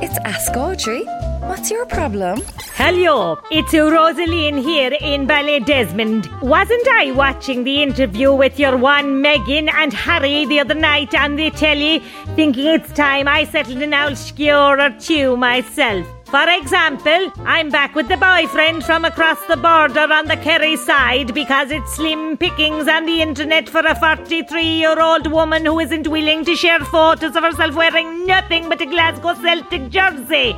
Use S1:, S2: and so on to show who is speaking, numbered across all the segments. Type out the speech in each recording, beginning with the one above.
S1: It's Ask Audrey. What's your problem?
S2: Hello, it's Rosaline here in Ballydesmond. Wasn't I watching the interview with your one Meghan and Harry the other night on the telly, thinking it's time I settled an old skewer or two myself? For example, I'm back with the boyfriend from across the border on the Kerry side because it's slim pickings on the internet for a 43 year old woman who isn't willing to share photos of herself wearing nothing but a Glasgow Celtic jersey.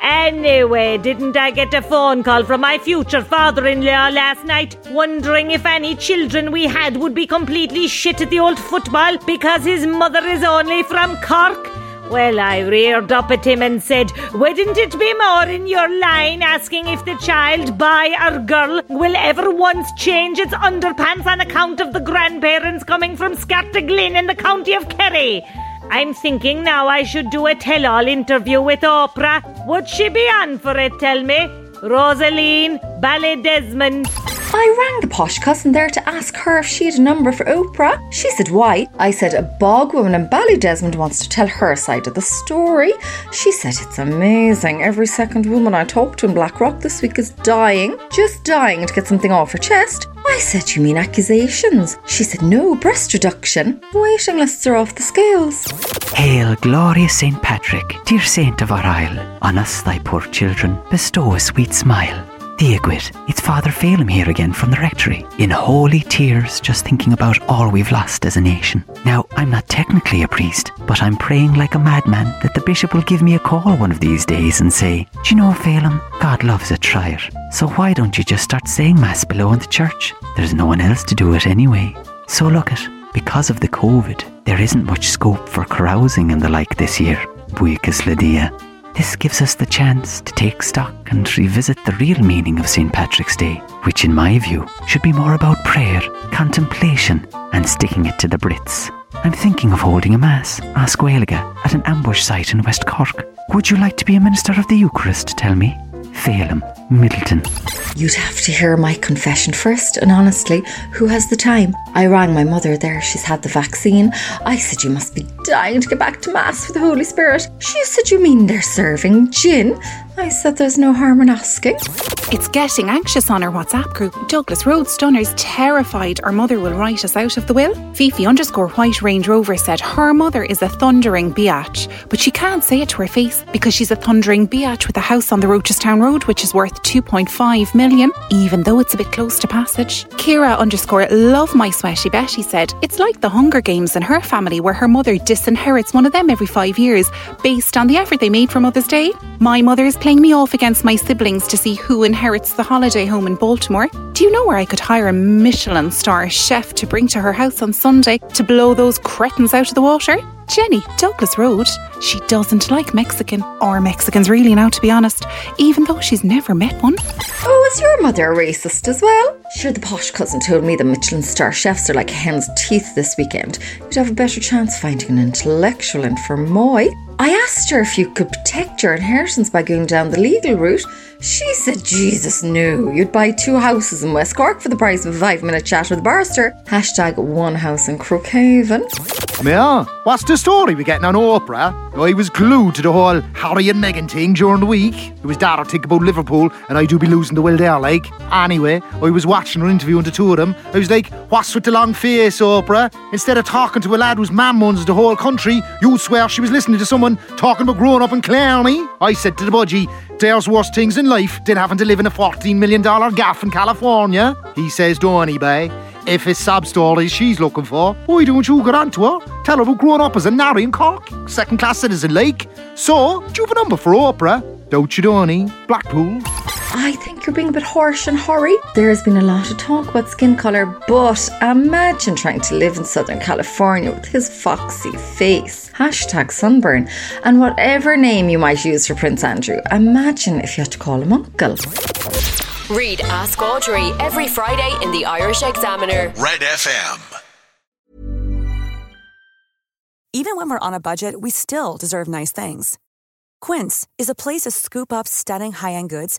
S2: Anyway, didn't I get a phone call from my future father in law last night, wondering if any children we had would be completely shit at the old football because his mother is only from Cork? Well, I reared up at him and said, Wouldn't it be more in your line asking if the child, boy or girl, will ever once change its underpants on account of the grandparents coming from Scartaglin in the county of Kerry? I'm thinking now I should do a tell all interview with Oprah. Would she be on for it, tell me? Rosaline, Ballydesmond.
S1: I rang the posh cousin there to ask her if she had a number for Oprah. She said, Why? I said, A bog woman in Ballydesmond wants to tell her side of the story. She said, It's amazing. Every second woman I talk to in Blackrock this week is dying, just dying to get something off her chest. I said, You mean accusations? She said, No, breast reduction. Waiting lists are off the scales.
S3: Hail, glorious Saint Patrick, dear saint of our isle, on us thy poor children bestow a sweet smile. Dia dhuit, it's Father Phelim here again from the rectory, in holy tears, just thinking about all we've lost as a nation. Now, I'm not technically a priest, but I'm praying like a madman that the bishop will give me a call one of these days and say, Do you know, Phelim, God loves a trier, so why don't you just start saying Mass below in the church? There's no one else to do it anyway. So look it, because of the COVID, there isn't much scope for carousing and the like this year. Buicus Lydia. This gives us the chance to take stock and revisit the real meaning of St. Patrick's Day, which, in my view, should be more about prayer, contemplation, and sticking it to the Brits. I'm thinking of holding a Mass, Ask Asqueilga, at an ambush site in West Cork. Would you like to be a minister of the Eucharist, tell me? Phelim, Midleton.
S1: You'd have to hear my confession first, and honestly, who has the time? I rang my mother there, she's had the vaccine. I said, You must be dying to get back to Mass for the Holy Spirit. She said, You mean they're serving gin? I said, There's no harm in asking.
S4: It's getting anxious on our WhatsApp group. Douglas Road Stunners terrified our mother will write us out of the will. Fifi underscore White Range Rover said her mother is a thundering biatch, but she can't say it to her face because she's a thundering biatch with a house on the Rochestown Road, which is worth 2.5 million, even though it's a bit close to passage. Kira underscore Love My Sweaty Betty said it's like the Hunger Games in her family where her mother disinherits one of them every five years based on the effort they made for Mother's Day. My mother is playing me off against my siblings to see who inherits the holiday home in Baltimore. Do you know where I could hire a Michelin star chef to bring to her house on Sunday to blow those cretins out of the water? Jenny, Douglas Road. She doesn't like Mexican, or Mexicans really now, to be honest, even though she's never met one.
S1: Oh, is your mother a racist as well? Sure, the posh cousin told me the Michelin star chefs are like hen's teeth this weekend. You'd have a better chance finding an intellectual in Fermoy. I asked her if you could protect your inheritance by going down the legal route. She said, Jesus, knew You'd buy two houses in West Cork for the price of a five minute chat with a barrister. Hashtag one house in Crookhaven.
S5: Yeah, what's the story we getting on Oprah? I was glued to the whole Harry and Meghan thing during the week. It was that I think about Liverpool, and I do be losing the will there, like. Anyway, I was watching her interviewing the two of them. I was like, what's with the long face, Oprah? Instead of talking to a lad whose mam owns the whole country, you'd swear she was listening to someone talking about growing up in Clarny. I said to the budgie, there's worst things in life than having to live in a $14 million gaff in California. He says, he, bae? If it's sub stories she's looking for, why don't you get on to her? Tell her about growing up as a Nari in Cork, second class citizen like. So, do you have a number for Oprah? Don't you, Donny? Blackpool.
S1: I think you're being a bit harsh and Harry. There has been a lot of talk about skin colour, but imagine trying to live in Southern California with his foxy face. Hashtag sunburn. And whatever name you might use for Prince Andrew, imagine if you had to call him uncle.
S6: Read Ask Audrey every Friday in the Irish Examiner.
S7: Red FM.
S8: Even when we're on a budget, we still deserve nice things. Quince is a place to scoop up stunning high end goods